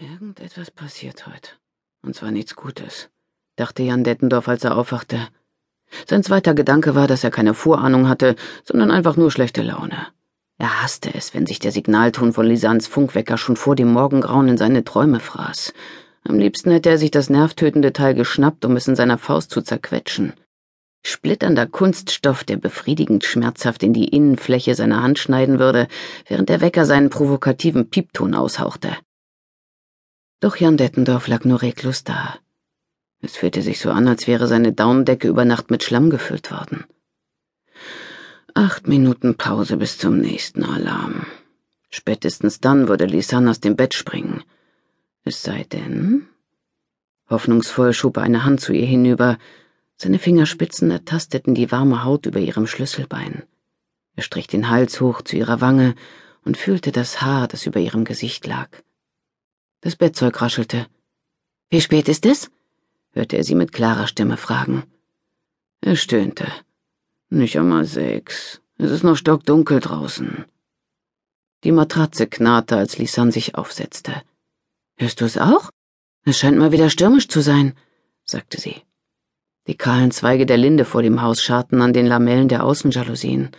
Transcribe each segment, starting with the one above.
Irgendetwas passiert heute. Und zwar nichts Gutes, dachte Jan Dettendorf, als er aufwachte. Sein zweiter Gedanke war, dass er keine Vorahnung hatte, sondern einfach nur schlechte Laune. Er hasste es, wenn sich der Signalton von Lisans Funkwecker schon vor dem Morgengrauen in seine Träume fraß. Am liebsten hätte er sich das nervtötende Teil geschnappt, um es in seiner Faust zu zerquetschen. Splitternder Kunststoff, der befriedigend schmerzhaft in die Innenfläche seiner Hand schneiden würde, während der Wecker seinen provokativen Piepton aushauchte. Doch Jan Dettendorf lag nur reglos da. Es fühlte sich so an, als wäre seine Daunendecke über Nacht mit Schlamm gefüllt worden. Acht Minuten Pause bis zum nächsten Alarm. Spätestens dann würde Lisanne aus dem Bett springen. Es sei denn. Hoffnungsvoll schob er eine Hand zu ihr hinüber. Seine Fingerspitzen ertasteten die warme Haut über ihrem Schlüsselbein. Er strich den Hals hoch zu ihrer Wange und fühlte das Haar, das über ihrem Gesicht lag. Das Bettzeug raschelte. Wie spät ist es? hörte er sie mit klarer Stimme fragen. Er stöhnte. Nicht einmal sechs. Es ist noch stockdunkel draußen. Die Matratze knarrte, als Lisanne sich aufsetzte. Hörst du es auch? Es scheint mal wieder stürmisch zu sein, sagte sie. Die kahlen Zweige der Linde vor dem Haus scharten an den Lamellen der Außenjalousien.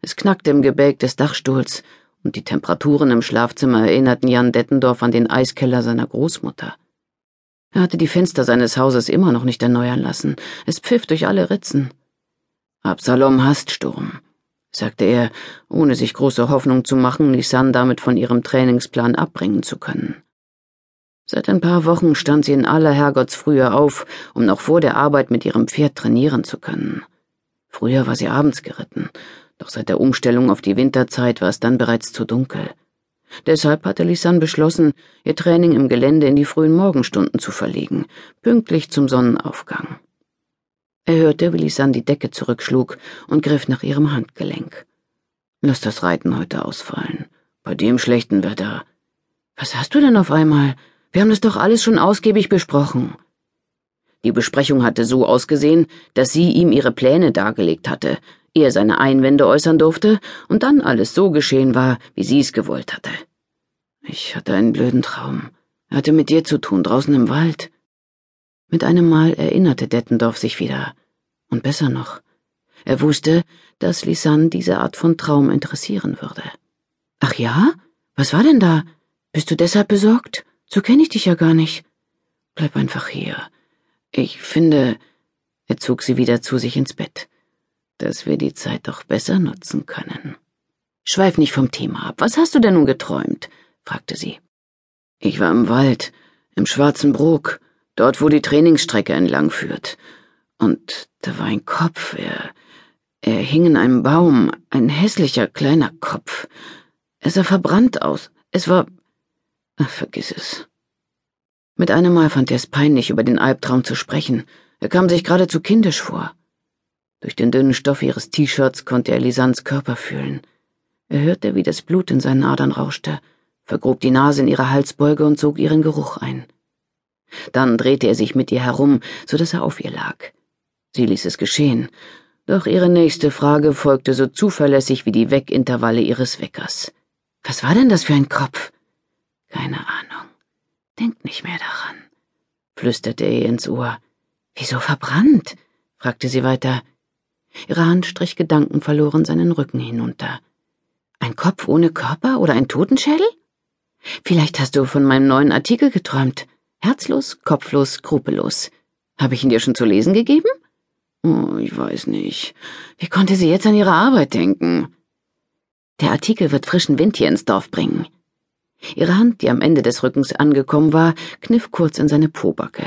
Es knackte im Gebälk des Dachstuhls und die Temperaturen im Schlafzimmer erinnerten Jan Dettendorf an den Eiskeller seiner Großmutter. Er hatte die Fenster seines Hauses immer noch nicht erneuern lassen. Es pfiff durch alle Ritzen. Absalom hasst Sturm, sagte er, ohne sich große Hoffnung zu machen, Lisanne damit von ihrem Trainingsplan abbringen zu können. Seit ein paar Wochen stand sie in aller Herrgottsfrühe auf, um noch vor der Arbeit mit ihrem Pferd trainieren zu können. Früher war sie abends geritten, doch seit der Umstellung auf die Winterzeit war es dann bereits zu dunkel. Deshalb hatte Lisanne beschlossen, ihr Training im Gelände in die frühen Morgenstunden zu verlegen, pünktlich zum Sonnenaufgang. Er hörte, wie Lisanne die Decke zurückschlug und griff nach ihrem Handgelenk. Lass das Reiten heute ausfallen. Bei dem schlechten Wetter. Was hast du denn auf einmal? Wir haben das doch alles schon ausgiebig besprochen. Die Besprechung hatte so ausgesehen, dass sie ihm ihre Pläne dargelegt hatte, er seine Einwände äußern durfte und dann alles so geschehen war, wie sie es gewollt hatte. Ich hatte einen blöden Traum. Er hatte mit dir zu tun, draußen im Wald. Mit einem Mal erinnerte Dettendorf sich wieder. Und besser noch, er wusste, dass Lisanne diese Art von Traum interessieren würde. Ach ja? Was war denn da? Bist du deshalb besorgt? So kenne ich dich ja gar nicht. Bleib einfach hier. Ich finde, er zog sie wieder zu sich ins Bett dass wir die Zeit doch besser nutzen können. Schweif nicht vom Thema ab. Was hast du denn nun geträumt? fragte sie. Ich war im Wald, im Schwarzen Brook, dort, wo die Trainingsstrecke entlang führt. Und da war ein Kopf, er, er hing in einem Baum, ein hässlicher kleiner Kopf. Er sah verbrannt aus. Es war. Ach, vergiss es. Mit einem Mal fand er es peinlich, über den Albtraum zu sprechen. Er kam sich geradezu kindisch vor. Durch den dünnen Stoff ihres T-Shirts konnte er Lisans Körper fühlen. Er hörte, wie das Blut in seinen Adern rauschte, vergrub die Nase in ihre Halsbeuge und sog ihren Geruch ein. Dann drehte er sich mit ihr herum, so dass er auf ihr lag. Sie ließ es geschehen, doch ihre nächste Frage folgte so zuverlässig wie die Weckintervalle ihres Weckers. Was war denn das für ein Kopf? Keine Ahnung. Denk nicht mehr daran, flüsterte er ihr ins Ohr. Wieso verbrannt? fragte sie weiter. Ihre Hand strich gedankenverloren seinen Rücken hinunter. Ein Kopf ohne Körper oder ein Totenschädel? Vielleicht hast du von meinem neuen Artikel geträumt. Herzlos, kopflos, skrupellos. Habe ich ihn dir schon zu lesen gegeben? Oh, ich weiß nicht. Wie konnte sie jetzt an ihre Arbeit denken? Der Artikel wird frischen Wind hier ins Dorf bringen. Ihre Hand, die am Ende des Rückens angekommen war, kniff kurz in seine Pobacke.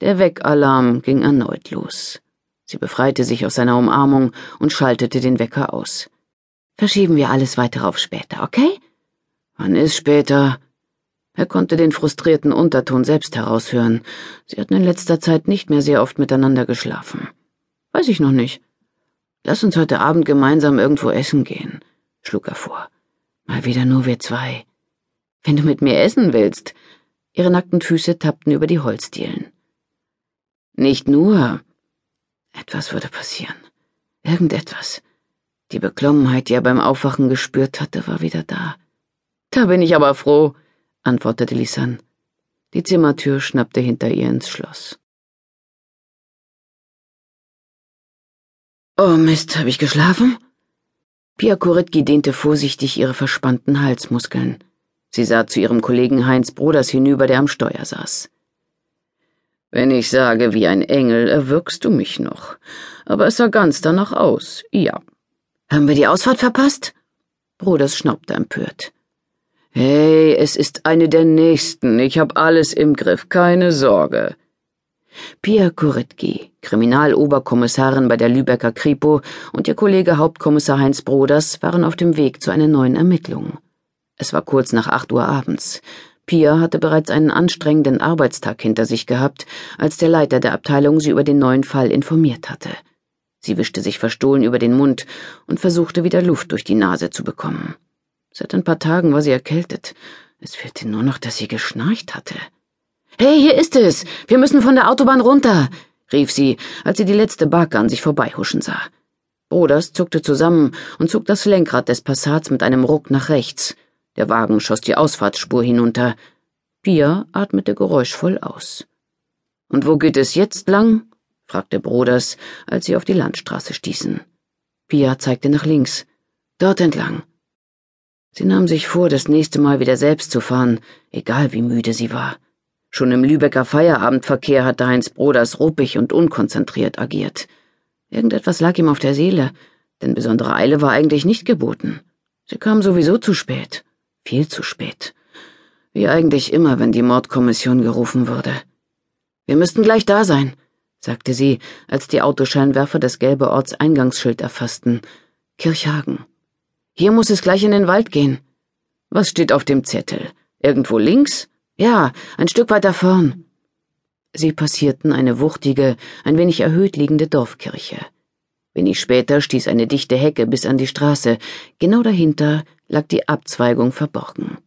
Der Weckalarm ging erneut los. Sie befreite sich aus seiner Umarmung und schaltete den Wecker aus. Verschieben wir alles weitere auf später, okay? Wann ist später? Er konnte den frustrierten Unterton selbst heraushören. Sie hatten in letzter Zeit nicht mehr sehr oft miteinander geschlafen. Weiß ich noch nicht. Lass uns heute Abend gemeinsam irgendwo essen gehen, schlug er vor. Mal wieder nur wir zwei. Wenn du mit mir essen willst. Ihre nackten Füße tappten über die Holzdielen. Nicht nur, etwas würde passieren. Irgendetwas. Die Beklommenheit, die er beim Aufwachen gespürt hatte, war wieder da. Da bin ich aber froh, antwortete Lisanne. Die Zimmertür schnappte hinter ihr ins Schloss. Oh Mist, habe ich geschlafen? Pia Koritki dehnte vorsichtig ihre verspannten Halsmuskeln. Sie sah zu ihrem Kollegen Heinz Broders hinüber, der am Steuer saß. Wenn ich sage wie ein Engel, erwürgst du mich noch. Aber es sah ganz danach aus, ja. Haben wir die Ausfahrt verpasst? Broders schnaubte empört. Hey, es ist eine der nächsten. Ich hab alles im Griff, keine Sorge. Pia Kuritki, Kriminaloberkommissarin bei der Lübecker Kripo, und ihr Kollege Hauptkommissar Heinz Broders waren auf dem Weg zu einer neuen Ermittlung. Es war kurz nach acht Uhr abends. Pia hatte bereits einen anstrengenden Arbeitstag hinter sich gehabt, als der Leiter der Abteilung sie über den neuen Fall informiert hatte. Sie wischte sich verstohlen über den Mund und versuchte wieder Luft durch die Nase zu bekommen. Seit ein paar Tagen war sie erkältet. Es fehlte nur noch, dass sie geschnarcht hatte. Hey, hier ist es. Wir müssen von der Autobahn runter, rief sie, als sie die letzte Barke an sich vorbeihuschen sah. Broders zuckte zusammen und zog das Lenkrad des Passats mit einem Ruck nach rechts. Der Wagen schoss die Ausfahrtsspur hinunter. Pia atmete geräuschvoll aus. Und wo geht es jetzt lang? fragte Broders, als sie auf die Landstraße stießen. Pia zeigte nach links. Dort entlang. Sie nahm sich vor, das nächste Mal wieder selbst zu fahren, egal wie müde sie war. Schon im Lübecker Feierabendverkehr hatte Heinz Broders ruppig und unkonzentriert agiert. Irgendetwas lag ihm auf der Seele, denn besondere Eile war eigentlich nicht geboten. Sie kam sowieso zu spät. Viel zu spät. Wie eigentlich immer, wenn die Mordkommission gerufen wurde. Wir müssten gleich da sein, sagte sie, als die Autoscheinwerfer das gelbe Ortseingangsschild erfassten. Kirchhagen. Hier muss es gleich in den Wald gehen. Was steht auf dem Zettel? Irgendwo links? Ja, ein Stück weiter vorn. Sie passierten eine wuchtige, ein wenig erhöht liegende Dorfkirche. Wenig später stieß eine dichte Hecke bis an die Straße. Genau dahinter lag die Abzweigung verborgen.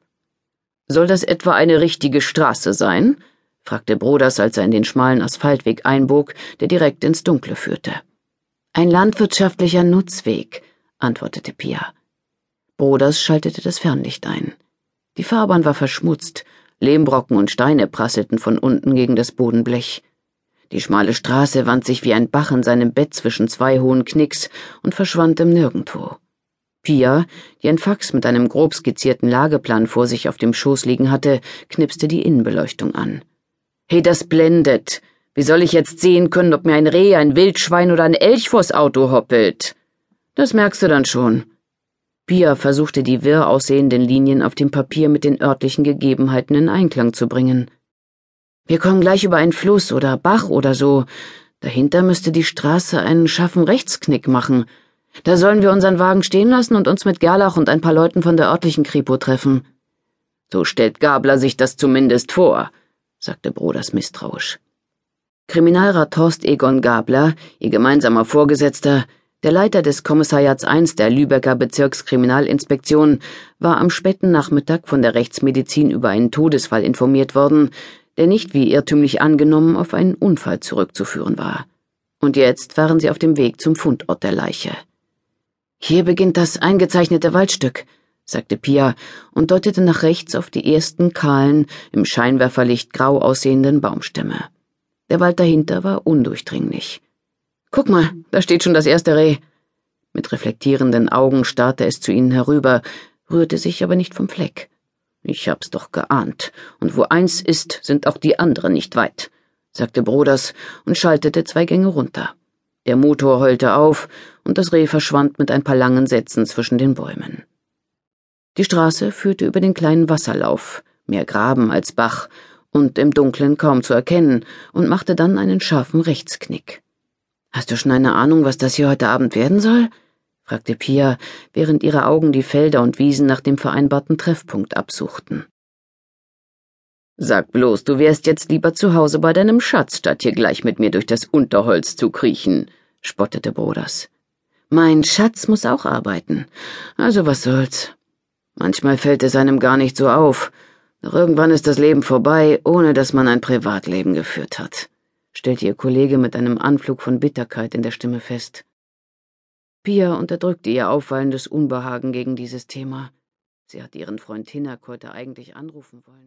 Soll das etwa eine richtige Straße sein? fragte Broders, als er in den schmalen Asphaltweg einbog, der direkt ins Dunkle führte. Ein landwirtschaftlicher Nutzweg, antwortete Pia. Broders schaltete das Fernlicht ein. Die Fahrbahn war verschmutzt, Lehmbrocken und Steine prasselten von unten gegen das Bodenblech. Die schmale Straße wand sich wie ein Bach in seinem Bett zwischen zwei hohen Knicks und verschwand im Nirgendwo. Pia, die ein Fax mit einem grob skizzierten Lageplan vor sich auf dem Schoß liegen hatte, knipste die Innenbeleuchtung an. Hey, das blendet. Wie soll ich jetzt sehen können, ob mir ein Reh, ein Wildschwein oder ein Elch vors Auto hoppelt? Das merkst du dann schon. Pia versuchte die wirr aussehenden Linien auf dem Papier mit den örtlichen Gegebenheiten in Einklang zu bringen. Wir kommen gleich über einen Fluss oder Bach oder so. Dahinter müsste die Straße einen scharfen Rechtsknick machen. Da sollen wir unseren Wagen stehen lassen und uns mit Gerlach und ein paar Leuten von der örtlichen Kripo treffen. So stellt Gabler sich das zumindest vor, sagte Broders misstrauisch. Kriminalrat Horst Egon Gabler, ihr gemeinsamer Vorgesetzter, der Leiter des Kommissariats I der Lübecker Bezirkskriminalinspektion war am späten Nachmittag von der Rechtsmedizin über einen Todesfall informiert worden, der nicht wie irrtümlich angenommen auf einen Unfall zurückzuführen war. Und jetzt waren sie auf dem Weg zum Fundort der Leiche. Hier beginnt das eingezeichnete Waldstück, sagte Pia und deutete nach rechts auf die ersten kahlen, im Scheinwerferlicht grau aussehenden Baumstämme. Der Wald dahinter war undurchdringlich. Guck mal, da steht schon das erste Reh. Mit reflektierenden Augen starrte es zu ihnen herüber, rührte sich aber nicht vom Fleck. Ich hab's doch geahnt, und wo eins ist, sind auch die anderen nicht weit, sagte Broders und schaltete zwei Gänge runter. Der Motor heulte auf, und das Reh verschwand mit ein paar langen Sätzen zwischen den Bäumen. Die Straße führte über den kleinen Wasserlauf, mehr Graben als Bach, und im Dunkeln kaum zu erkennen, und machte dann einen scharfen Rechtsknick. Hast du schon eine Ahnung, was das hier heute Abend werden soll? fragte Pia, während ihre Augen die Felder und Wiesen nach dem vereinbarten Treffpunkt absuchten. Sag bloß, du wärst jetzt lieber zu Hause bei deinem Schatz, statt hier gleich mit mir durch das Unterholz zu kriechen, spottete Broders. Mein Schatz muss auch arbeiten. Also was soll's. Manchmal fällt es einem gar nicht so auf. Doch irgendwann ist das Leben vorbei, ohne dass man ein Privatleben geführt hat, stellte ihr Kollege mit einem Anflug von Bitterkeit in der Stimme fest. Pia unterdrückte ihr auffallendes Unbehagen gegen dieses Thema. Sie hatte ihren Freund Hinnack heute eigentlich anrufen wollen.